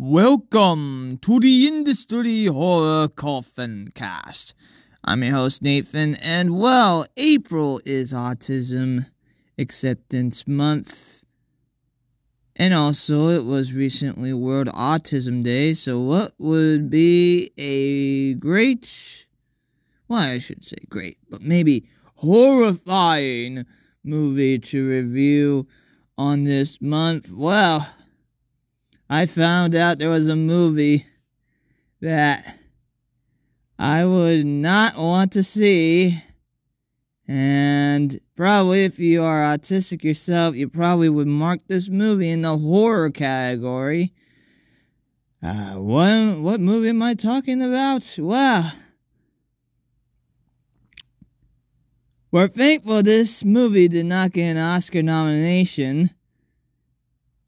Welcome to the Industry Horror Coffin Cast. I'm your host, Nathan, and well, April is Autism Acceptance Month. And also, it was recently World Autism Day, so what would be a great, well, I should say great, but maybe horrifying movie to review on this month? Well, I found out there was a movie that I would not want to see. And probably if you are autistic yourself, you probably would mark this movie in the horror category. Uh, what, what movie am I talking about? Well, we're thankful this movie did not get an Oscar nomination.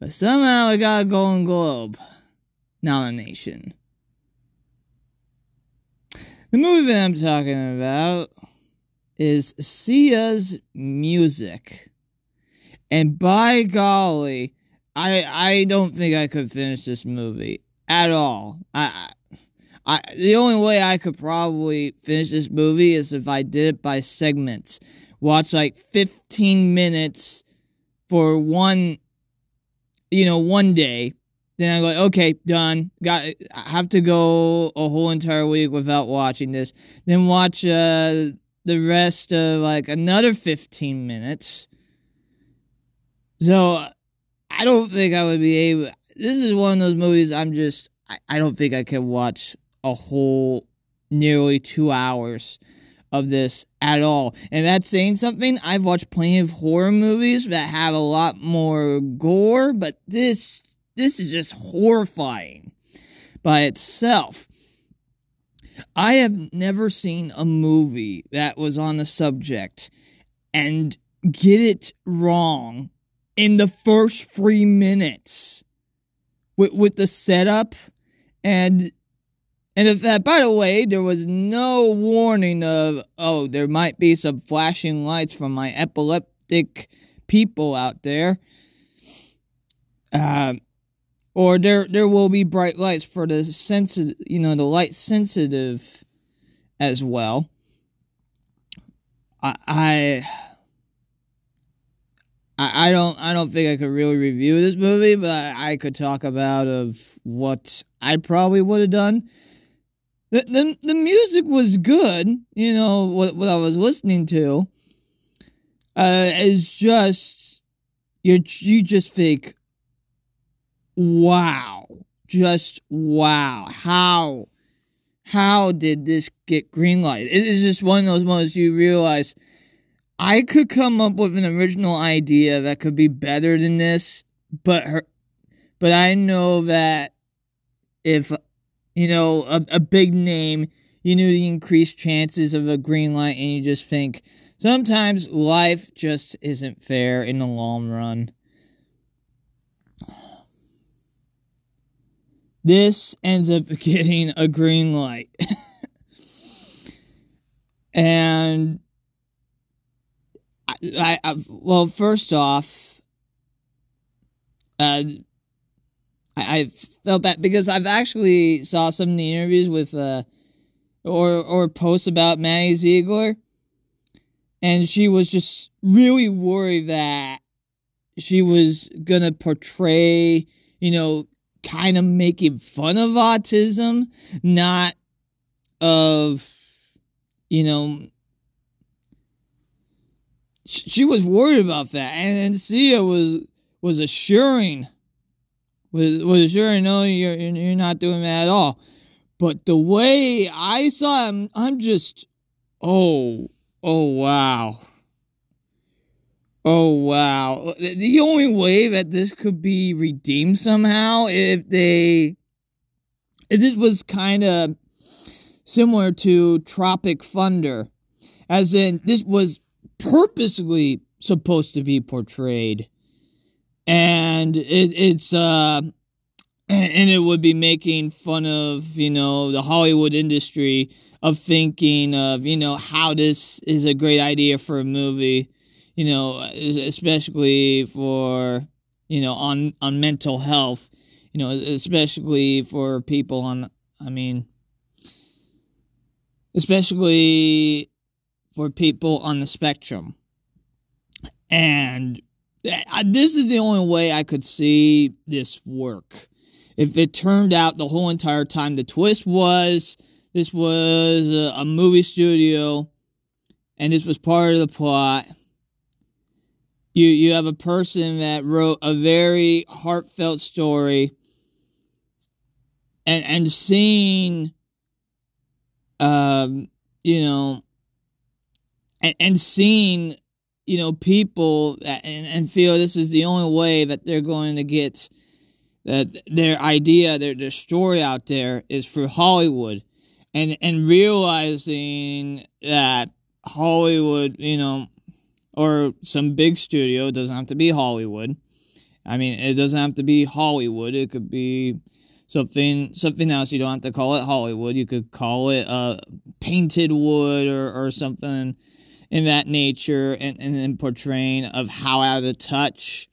But somehow I got a Golden Globe nomination. The movie that I'm talking about is Sia's Music. And by golly, I I don't think I could finish this movie at all. I I the only way I could probably finish this movie is if I did it by segments. Watch like 15 minutes for one you know, one day, then I go, okay, done. Got I have to go a whole entire week without watching this. Then watch uh, the rest of like another 15 minutes. So I don't think I would be able. This is one of those movies I'm just. I, I don't think I can watch a whole nearly two hours of this at all. And that's saying something. I've watched plenty of horror movies that have a lot more gore, but this this is just horrifying by itself. I have never seen a movie that was on the subject and get it wrong in the first three minutes with with the setup and and by the way, there was no warning of, oh, there might be some flashing lights from my epileptic people out there. Uh, or there there will be bright lights for the sensitive, you know, the light sensitive as well. I, I I don't I don't think I could really review this movie, but I could talk about of what I probably would have done the, the the music was good, you know, what what I was listening to. Uh is just you you just think wow. Just wow. How how did this get greenlighted? It is just one of those moments you realize I could come up with an original idea that could be better than this, but her but I know that if you know, a, a big name, you knew the increased chances of a green light, and you just think sometimes life just isn't fair in the long run. This ends up getting a green light. and I, I, I, well, first off, uh, I, I felt bad because I've actually saw some of the interviews with uh or or posts about Maddie Ziegler, and she was just really worried that she was gonna portray, you know, kind of making fun of autism, not of, you know, she was worried about that, and, and Sia was was assuring was was sure no you're you're not doing that at all. But the way I saw him, I'm just oh oh wow. Oh wow. The only way that this could be redeemed somehow if they if this was kind of similar to Tropic Thunder as in this was purposely supposed to be portrayed and it, it's uh and it would be making fun of you know the Hollywood industry of thinking of you know how this is a great idea for a movie, you know, especially for you know on on mental health you know, especially for people on, I mean, especially for people on the spectrum. And this is the only way I could see this work. If it turned out the whole entire time the twist was this was a, a movie studio and this was part of the plot. You you have a person that wrote a very heartfelt story and and seeing um you know and, and seeing you know people and, and feel this is the only way that they're going to get that their idea their, their story out there is for hollywood. And and realizing that hollywood you know or some big studio it doesn't have to be hollywood. I mean it doesn't have to be hollywood. It could be something something else. You don't have to call it hollywood. You could call it uh painted wood or or something in that nature and, and in portraying of how out of touch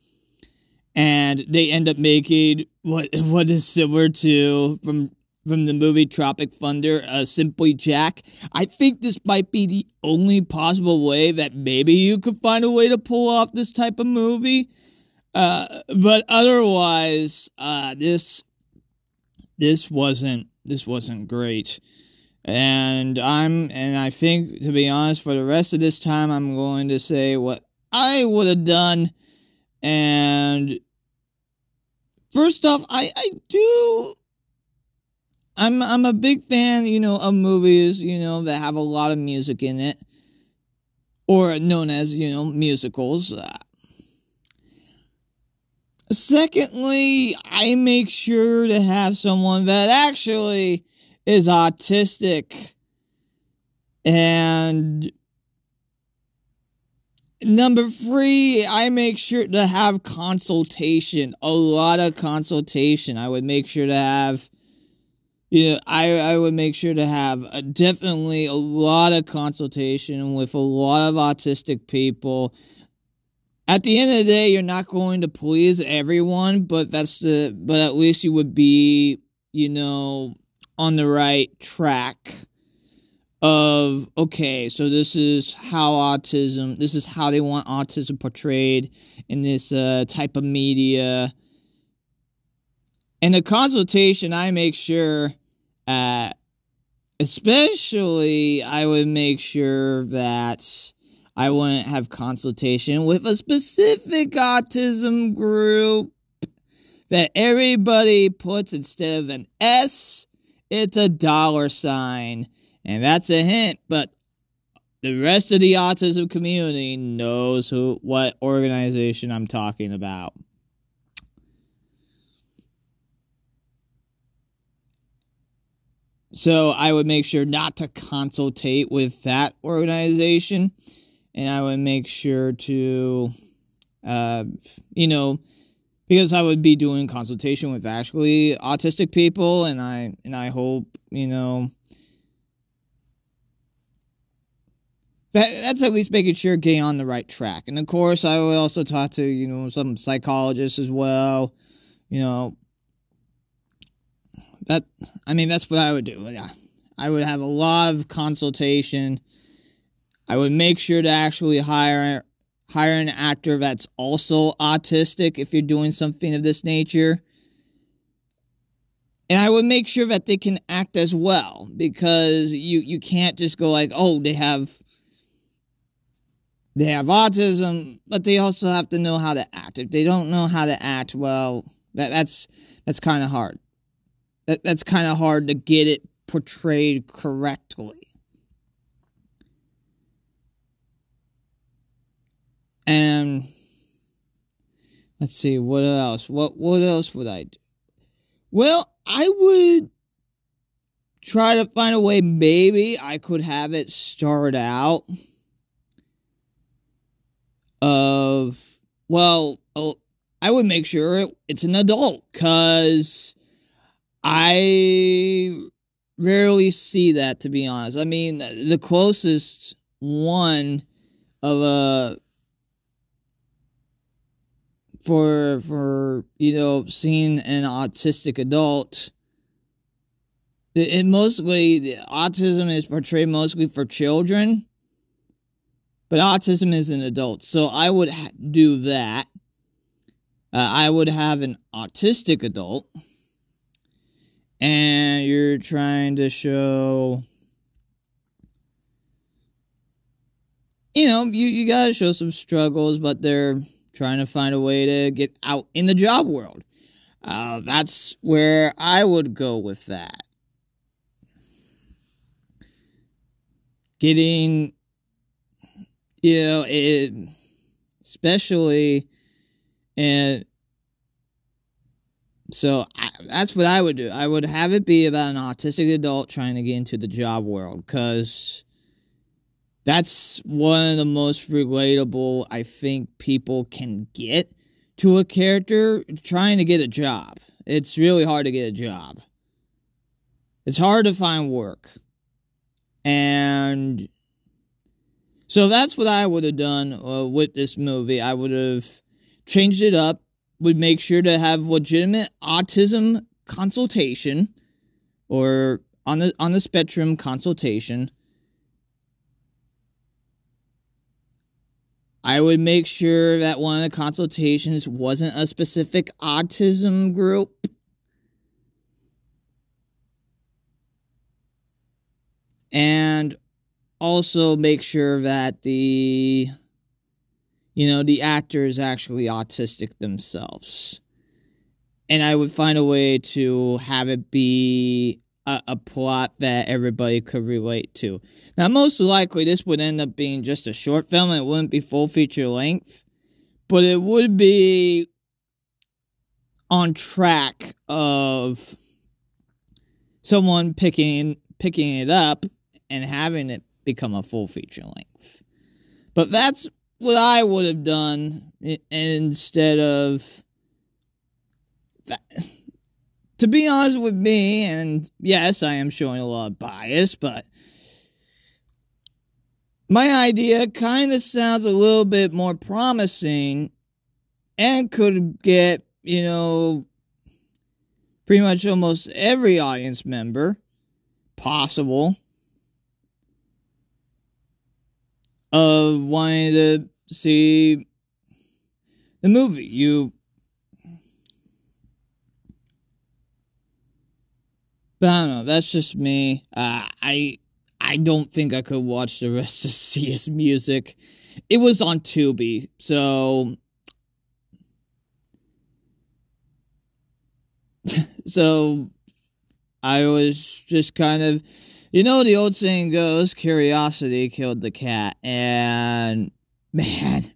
and they end up making what what is similar to from from the movie Tropic Thunder, uh, Simply Jack. I think this might be the only possible way that maybe you could find a way to pull off this type of movie. Uh, but otherwise, uh, this this wasn't this wasn't great. And I'm and I think to be honest, for the rest of this time I'm going to say what I would have done. And first off, I, I do I'm I'm a big fan, you know, of movies, you know, that have a lot of music in it. Or known as, you know, musicals. Uh, secondly, I make sure to have someone that actually is autistic. And number three, I make sure to have consultation, a lot of consultation. I would make sure to have, you know, I, I would make sure to have a, definitely a lot of consultation with a lot of autistic people. At the end of the day, you're not going to please everyone, but that's the, but at least you would be, you know, on the right track of okay so this is how autism this is how they want autism portrayed in this uh, type of media. And the consultation i make sure uh, especially i would make sure that i wouldn't have consultation with a specific autism group that everybody puts instead of an s it's a dollar sign. And that's a hint, but the rest of the autism community knows who what organization I'm talking about. So I would make sure not to consultate with that organization, and I would make sure to, uh, you know, because I would be doing consultation with actually autistic people, and I and I hope you know that that's at least making sure getting on the right track. And of course, I would also talk to you know some psychologists as well. You know that I mean that's what I would do. Yeah, I would have a lot of consultation. I would make sure to actually hire hire an actor that's also autistic if you're doing something of this nature. And I would make sure that they can act as well because you you can't just go like, "Oh, they have they have autism, but they also have to know how to act. If they don't know how to act, well, that that's that's kind of hard. That that's kind of hard to get it portrayed correctly. And let's see what else. What what else would I do? Well, I would try to find a way maybe I could have it start out of well, oh, I would make sure it's an adult cuz I rarely see that to be honest. I mean, the closest one of a for for you know seeing an autistic adult. It, mostly autism is portrayed mostly for children but autism is an adult so i would ha- do that. Uh, i would have an autistic adult and you're trying to show you know you, you gotta show some struggles but they're trying to find a way to get out in the job world uh, that's where i would go with that getting you know it especially and so I, that's what I would do. I would have it be about an autistic adult trying to get into the job world because that's one of the most relatable I think people can get to a character trying to get a job. It's really hard to get a job. It's hard to find work. And so that's what I would have done uh, with this movie. I would have changed it up would make sure to have legitimate autism consultation or on the on the spectrum consultation I would make sure that one of the consultations wasn't a specific autism group. And also make sure that the you know, the actor is actually autistic themselves. And I would find a way to have it be a, a, plot that everybody could relate to. Now, most likely, this would end up being just a short film. It wouldn't be full feature length, but it would be on track of someone picking picking it up and having it become a full feature length. But that's what I would have done instead of that. To be honest with me, and yes, I am showing a lot of bias, but my idea kind of sounds a little bit more promising and could get, you know, pretty much almost every audience member possible of wanting to see the movie. You But I don't know. That's just me. Uh, I I don't think I could watch the rest of Sia's music. It was on Tubi, so so I was just kind of you know, the old saying goes, curiosity killed the cat. And man,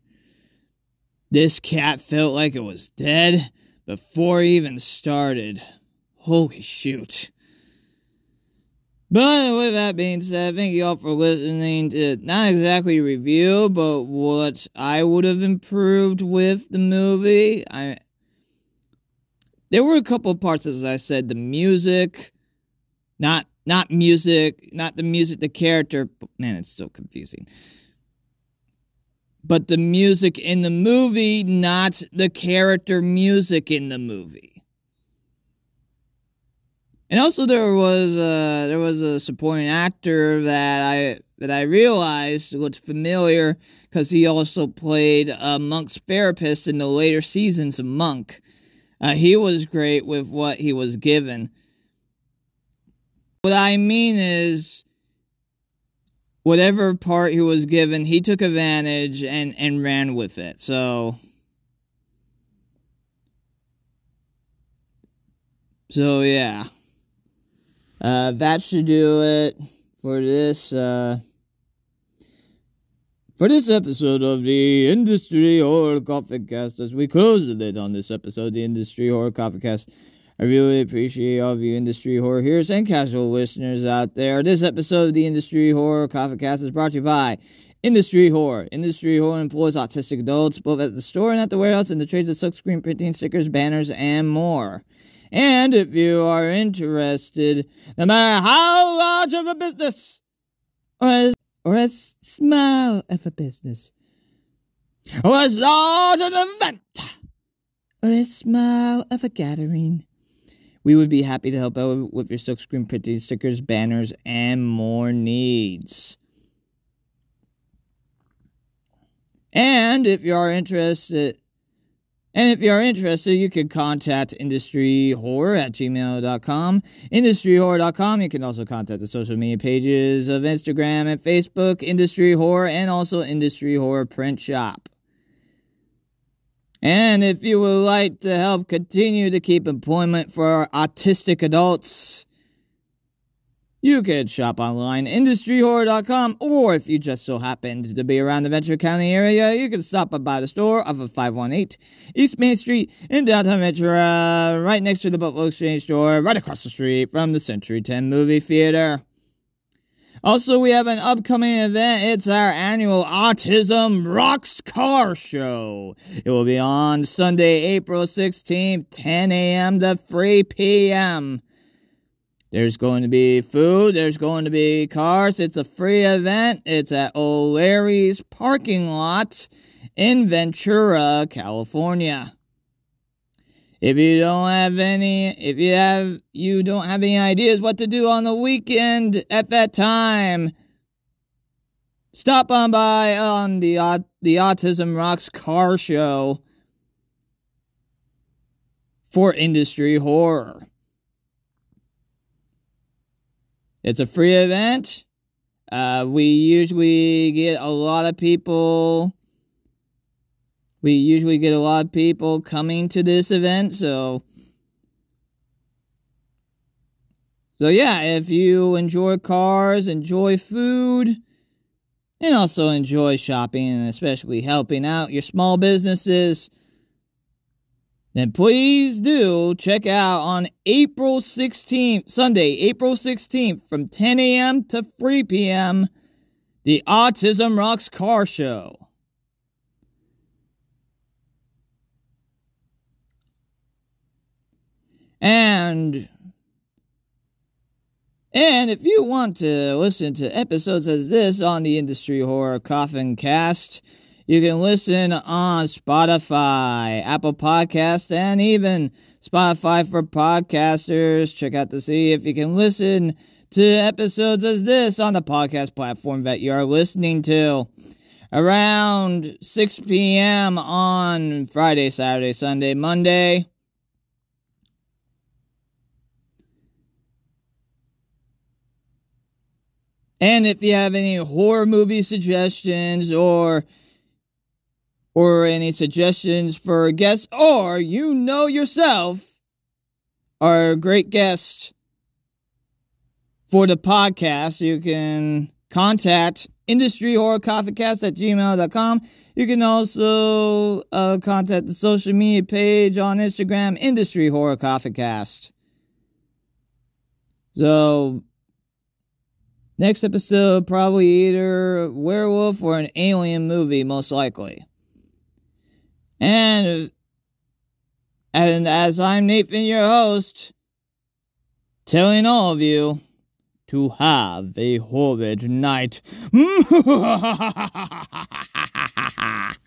this cat felt like it was dead before it even started. Holy shoot. But with that being said, thank you all for listening to not exactly review, but what I would have improved with the movie. I there were a couple parts, as I said, the music, not not music, not the music, the character. Man, it's so confusing. But the music in the movie, not the character music in the movie. And also, there was a, there was a supporting actor that I that I realized looked familiar because he also played a Monk's therapist in the later seasons of Monk. Uh, he was great with what he was given. What I mean is, whatever part he was given, he took advantage and, and ran with it. So. So, yeah. Uh, that should do it for this, uh, for this episode of the Industry Horror Coffin Cast. As we close the lid on this episode, the Industry Horror Coffin Cast. I really appreciate all of you industry horror hearers and casual listeners out there. This episode of the Industry Horror Coffin Cast is brought to you by Industry Horror. Industry Horror employs autistic adults both at the store and at the warehouse in the trades of silkscreen printing, stickers, banners, and more. And if you are interested, no matter how large of a business or as, or as small of a business or as large an event or a small of a gathering. We would be happy to help out with your silkscreen printing, stickers, banners, and more needs. And if you are interested, and if you are interested, you can contact industryhorror at gmail.com. Industryhorror.com. You can also contact the social media pages of Instagram and Facebook, Industry Horror, and also Industry Horror Print Shop. And if you would like to help continue to keep employment for autistic adults, you could shop online, industryhorror.com, or if you just so happened to be around the Ventura County area, you could stop by the store off of 518 East Main Street in downtown Ventura, right next to the Buffalo Exchange store, right across the street from the Century 10 movie theater. Also, we have an upcoming event. It's our annual Autism Rocks Car Show. It will be on Sunday, April 16th, 10 a.m. to 3 p.m. There's going to be food, there's going to be cars. It's a free event. It's at O'Leary's parking lot in Ventura, California. If you don't have any, if you have, you don't have any ideas what to do on the weekend at that time, stop on by on the the Autism Rocks car show for industry horror. It's a free event. Uh, we usually get a lot of people we usually get a lot of people coming to this event, so So yeah, if you enjoy cars, enjoy food, and also enjoy shopping and especially helping out your small businesses, then please do check out on April 16th, Sunday, April 16th from 10 a.m. to 3 p.m. the Autism Rocks Car Show. And and if you want to listen to episodes as this on the Industry Horror Coffin Cast, you can listen on Spotify, Apple Podcast, and even Spotify for podcasters. Check out to see if you can listen to episodes as this on the podcast platform that you are listening to. Around 6 p.m. on Friday, Saturday, Sunday, Monday. And if you have any horror movie suggestions or or any suggestions for guests or you know yourself are a great guest for the podcast, you can contact industry horror coffin cast at gmail.com. You can also uh, contact the social media page on Instagram, Industry Horror Coffin Cast. So Next episode, probably either werewolf or an alien movie, most likely. And, and as I'm Nathan, your host, telling all of you to have a horrid night.